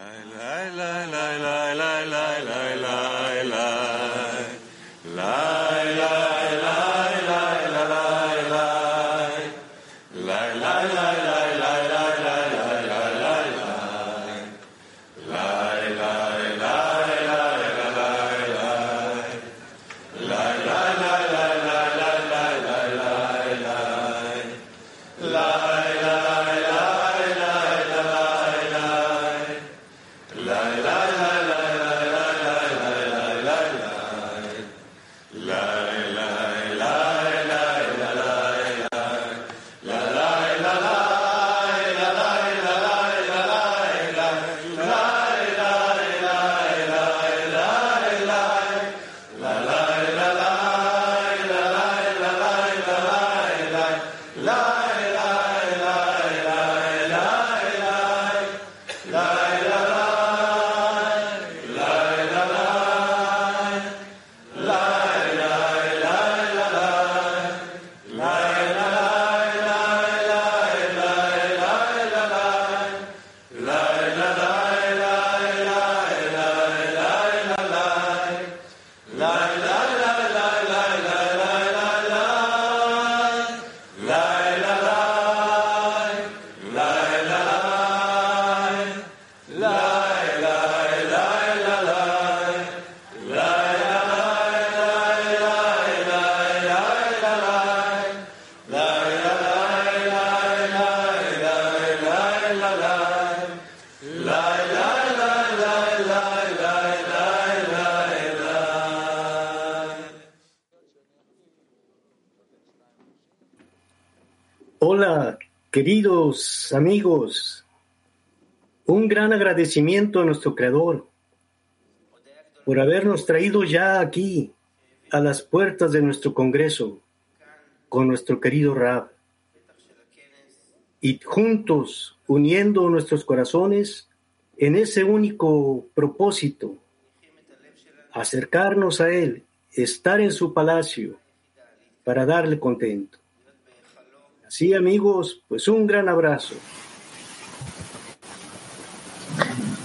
I love. Queridos amigos, un gran agradecimiento a nuestro Creador por habernos traído ya aquí a las puertas de nuestro Congreso con nuestro querido Rab y juntos uniendo nuestros corazones en ese único propósito, acercarnos a Él, estar en su palacio para darle contento. Sí, amigos, pues un gran abrazo.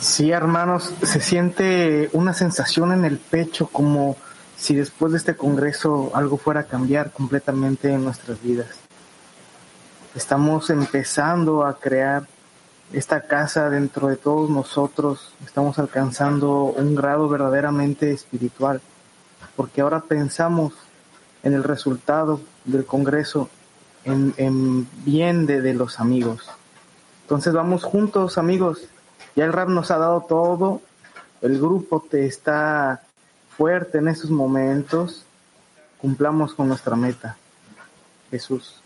Sí, hermanos, se siente una sensación en el pecho como si después de este congreso algo fuera a cambiar completamente en nuestras vidas. Estamos empezando a crear esta casa dentro de todos nosotros, estamos alcanzando un grado verdaderamente espiritual, porque ahora pensamos en el resultado del Congreso en, bien de, de, los amigos. Entonces vamos juntos, amigos. Ya el rap nos ha dado todo. El grupo te está fuerte en esos momentos. Cumplamos con nuestra meta. Jesús.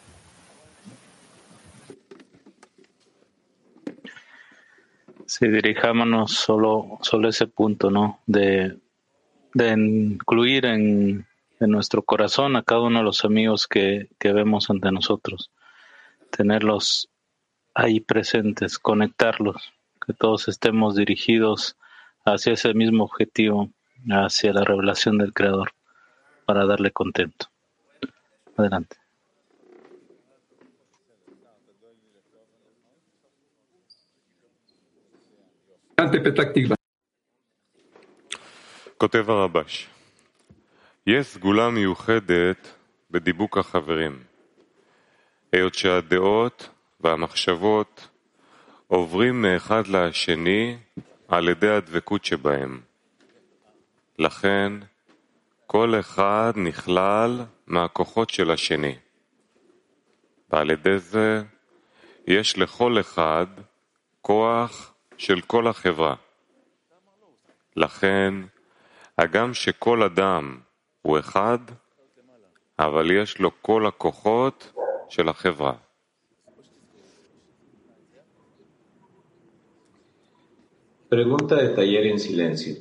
Sí, dirijámonos solo, solo ese punto, ¿no? De, de incluir en, en nuestro corazón a cada uno de los amigos que, que vemos ante nosotros, tenerlos ahí presentes, conectarlos, que todos estemos dirigidos hacia ese mismo objetivo, hacia la revelación del Creador, para darle contento. Adelante. Adelante, Petactiva. Coteva יש סגולה מיוחדת בדיבוק החברים, היות שהדעות והמחשבות עוברים מאחד לשני על ידי הדבקות שבהם. לכן, כל אחד נכלל מהכוחות של השני. ועל ידי זה יש לכל אחד כוח של כל החברה. לכן, הגם שכל אדם הוא אחד, אבל יש לו כל הכוחות של החברה. Pregunta de taller en silencio.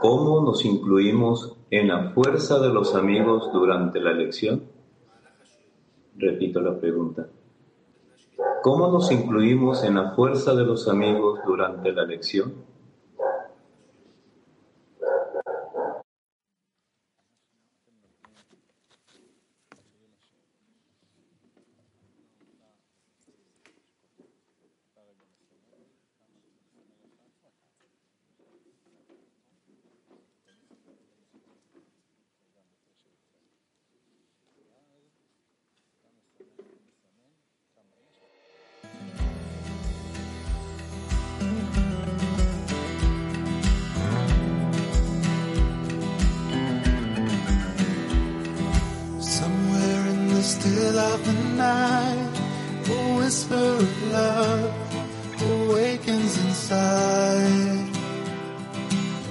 ¿Cómo nos incluimos en la fuerza de los amigos durante la lección? Repito la pregunta. ¿Cómo nos incluimos en la fuerza de los amigos durante la lección? A whisper of love awakens inside.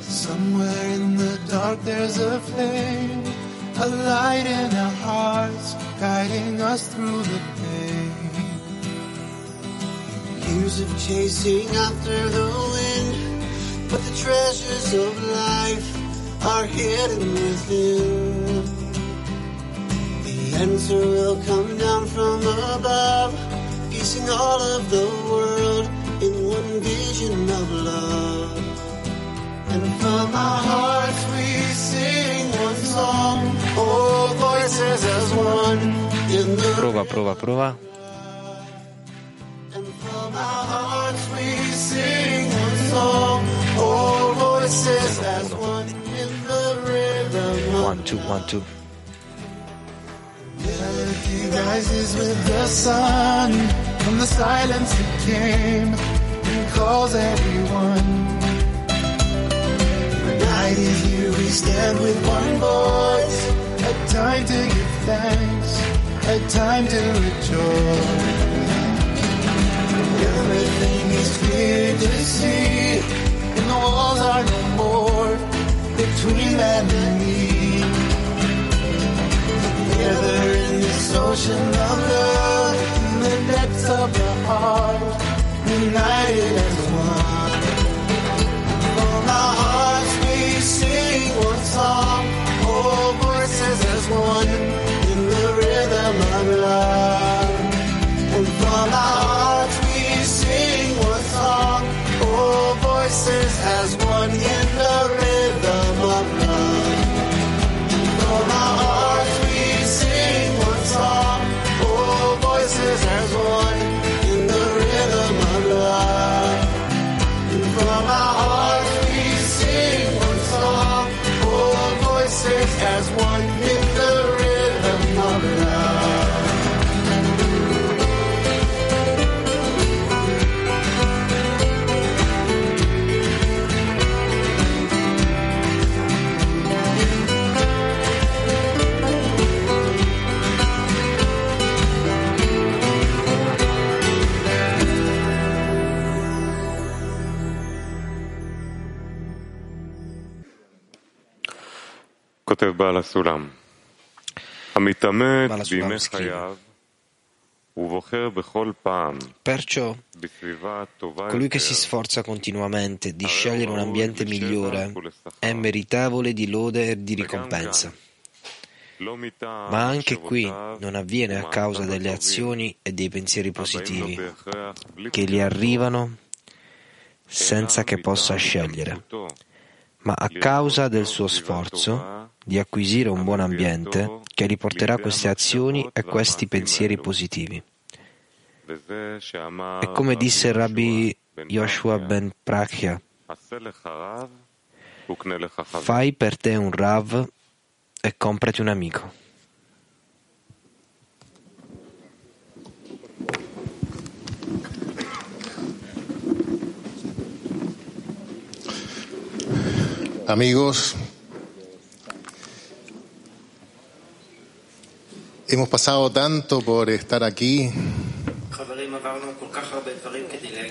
Somewhere in the dark there's a flame, a light in our hearts, guiding us through the pain. Years of chasing after the wind, but the treasures of life are hidden within. Answer will come down from above, piecing all of the world in one vision of love. And from our hearts we sing one song, all voices as one in the Prova, prova, prova. And from our hearts we sing one song, all voices as one in the rhythm One, two, one, two. Rises with the sun from the silence that came and calls everyone. The night is here, we stand with one voice. A time to give thanks, a time to rejoice. Everything is clear to see, and the walls are no more between man and ocean of love, in the depths of the heart, united as one. From our hearts we sing one song, all voices as one, כותב בעל הסולם, המתעמק בעל הסולם בימי מסכים. חייו ובוחר בכל פעם Perciò בסביבה טובה colui che יותר, si sforza continuamente di scegliere un ambiente migliore è meritevole di lode e di ricompensa. לא מטעם Ma anche qui מחשבותיו non avviene a causa ומעשיו delle הטובים, azioni e dei pensieri הבאים לו positivi בהכרח בלי che gli בחירה, arrivano senza che possa scegliere, ma a causa del suo sforzo di acquisire un buon ambiente che riporterà queste azioni e questi pensieri positivi. E come disse Rabbi Yoshua ben Prakhya, fai per te un Rav e comprati un amico. Amigos, Hemos pasado tanto por estar aquí.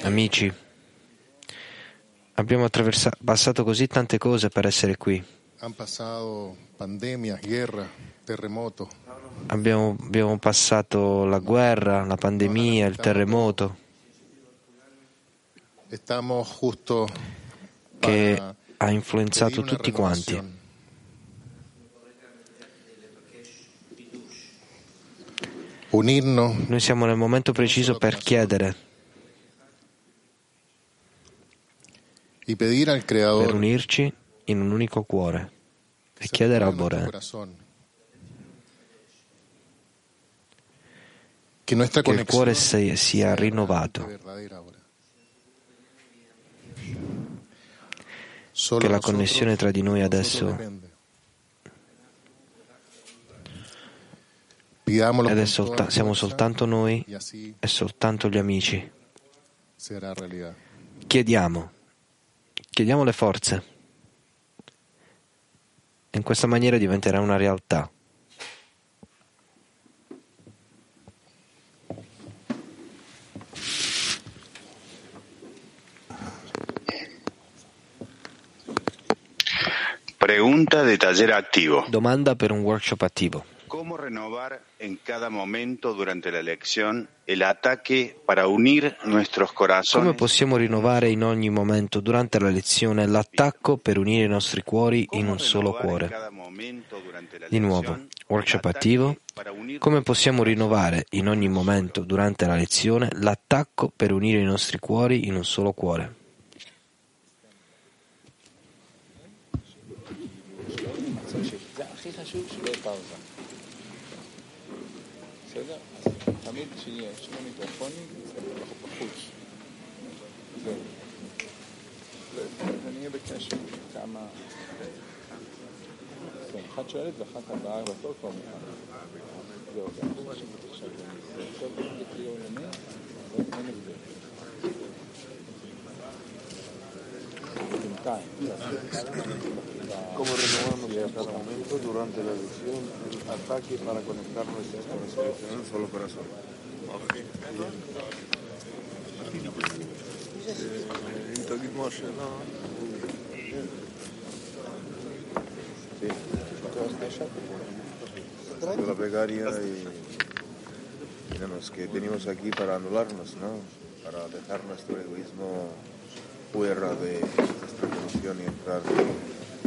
Amici, abbiamo passato così tante cose per essere qui. Pandemia, guerra, abbiamo, abbiamo passato la guerra, la pandemia, il terremoto. Che ha influenzato tutti quanti Noi siamo nel momento preciso per chiedere, per unirci in un unico cuore. E chiedere que nuestra che il cuore sia, rinnovato, che la connessione tra di noi adesso ed è solta- siamo soltanto noi e soltanto gli amici. Chiediamo, chiediamo le forze. In questa maniera diventerà una realtà. Pregunta de taller attivo. Domanda per un workshop attivo. ¿Cómo renovar en cada momento durante la lección el ataque para unir nuestros Come corazones? possiamo rinnovare in ogni momento durante la lezione l'attacco per unire i nostri cuori in un solo cuore? Di nuovo, workshop attivo. Come possiamo rinnovare in ogni momento durante la lezione l'attacco per unire i nostri cuori in un solo cuore? אחת שואלת ואחת הבאה בתור כבר מוכן. זהו, גם עכשיו עכשיו. זה טוב בקריאו למי, אבל אין. Cómo renovamos en cada momento durante la lección el ataque para conectar nuestros corazones en un solo corazón. La plegaria y tenemos que venimos aquí para anularnos, ¿no? Para dejar nuestro egoísmo fuera de nuestra emoción y entrar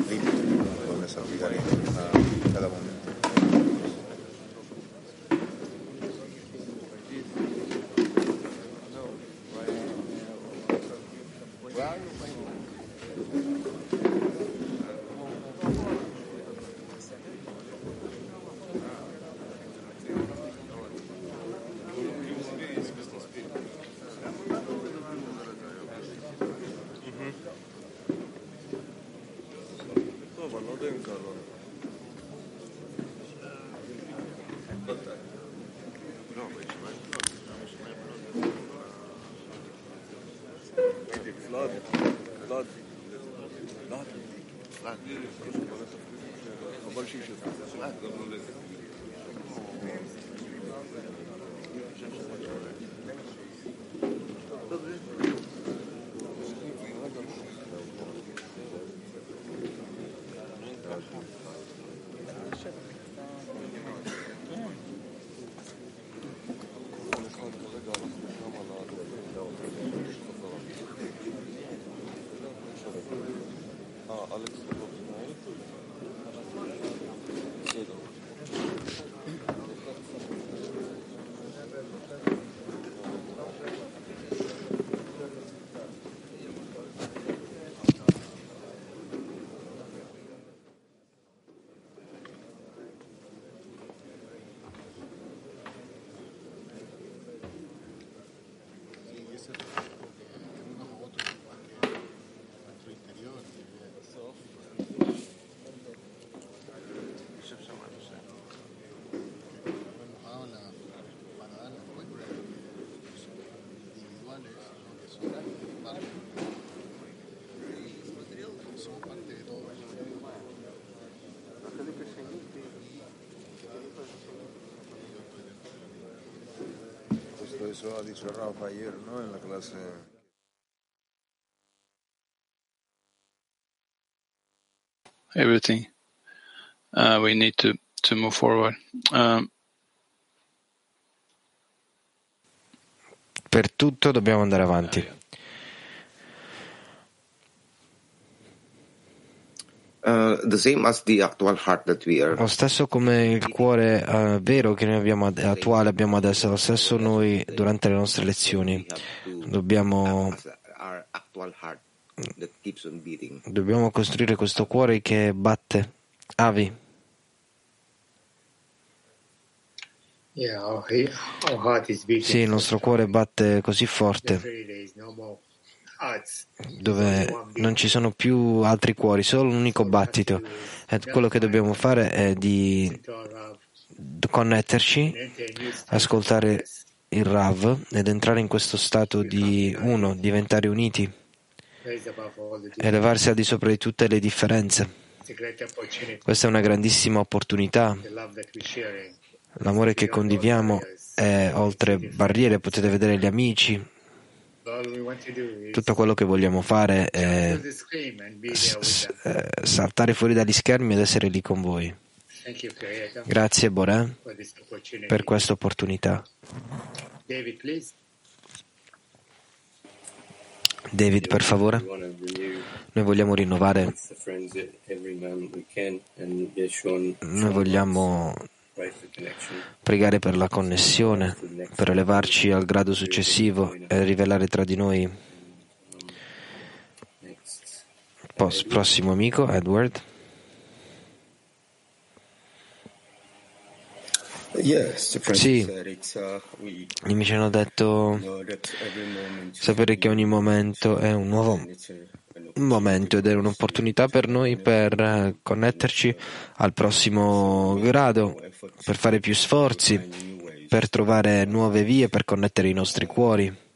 limpio con esa plegaria en cada momento. Perdón. Dicho Rafa ayer, ¿no? En la clase. everything. Uh, we need to, to move forward. Um, Per tutto dobbiamo andare avanti. Lo stesso come il cuore eh, vero che noi abbiamo ad- attuale abbiamo adesso, lo stesso noi durante le nostre lezioni. Dobbiamo, dobbiamo costruire questo cuore che batte. Avi, Yeah, our, he- our heart is beating. sì, il nostro cuore batte così forte, dove non ci sono più altri cuori, solo un unico battito. E quello che dobbiamo fare è di connetterci, ascoltare il Rav ed entrare in questo stato di uno, diventare uniti, elevarsi al di sopra di tutte le differenze. Questa è una grandissima opportunità. L'amore che condividiamo è oltre barriere, potete vedere gli amici. Tutto quello che vogliamo fare è eh, saltare fuori dagli schermi ed essere lì con voi. Grazie Boré per questa opportunità. David, per favore. Noi vogliamo rinnovare, noi vogliamo pregare per la connessione, per elevarci al grado successivo e rivelare tra di noi. Pos- prossimo amico, Edward. Sì, gli amici hanno detto sapere che ogni momento è un nuovo momento ed è un'opportunità per noi per eh, connetterci al prossimo grado, per fare più sforzi, per trovare nuove vie, per connettere i nostri cuori.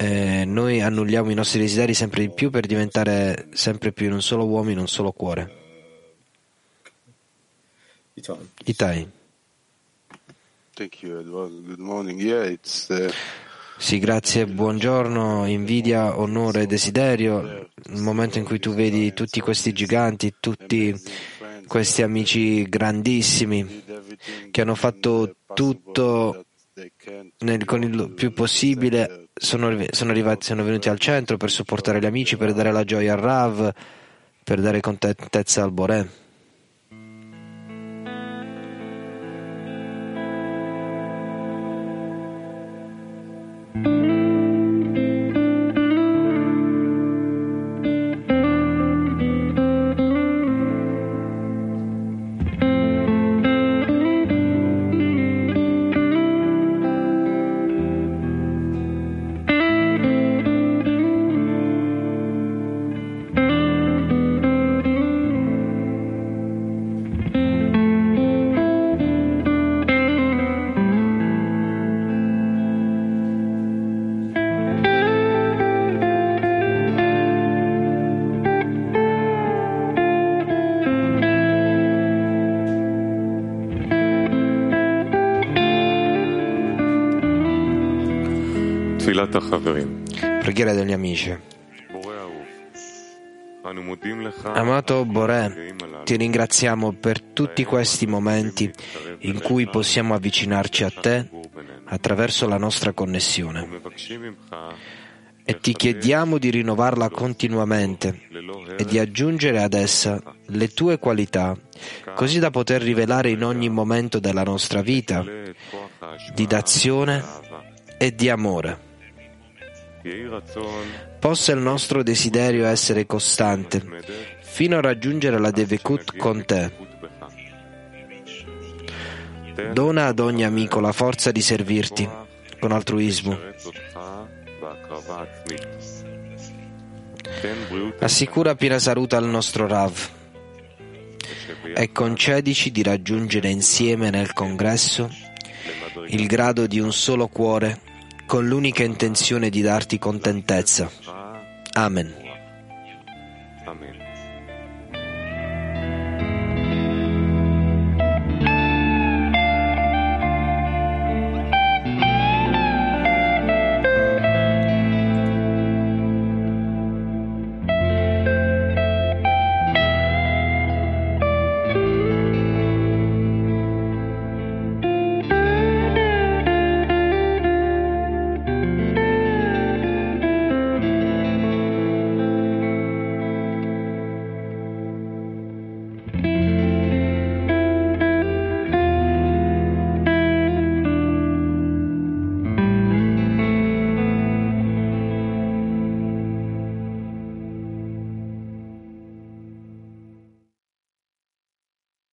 E noi annulliamo i nostri desideri sempre di più per diventare sempre più in un solo uomo, in un solo cuore. Itai. Thank you, Edward. Good morning. Yeah, it's uh, Sì, grazie, buongiorno, invidia, onore, desiderio, il momento in cui tu vedi tutti questi giganti, tutti questi amici grandissimi che hanno fatto tutto nel- con il più possibile, sono, sono arrivati, sono venuti al centro per supportare gli amici, per dare la gioia al Rav, per dare contentezza al Boré. Preghiera degli amici. Amato Borè, ti ringraziamo per tutti questi momenti in cui possiamo avvicinarci a te attraverso la nostra connessione. E ti chiediamo di rinnovarla continuamente e di aggiungere ad essa le tue qualità, così da poter rivelare in ogni momento della nostra vita di d'azione e di amore. Possa il nostro desiderio essere costante, fino a raggiungere la Devekut con te. Dona ad ogni amico la forza di servirti con altruismo. Assicura piena salute al nostro Rav e concedici di raggiungere insieme nel congresso il grado di un solo cuore con l'unica intenzione di darti contentezza. Amen.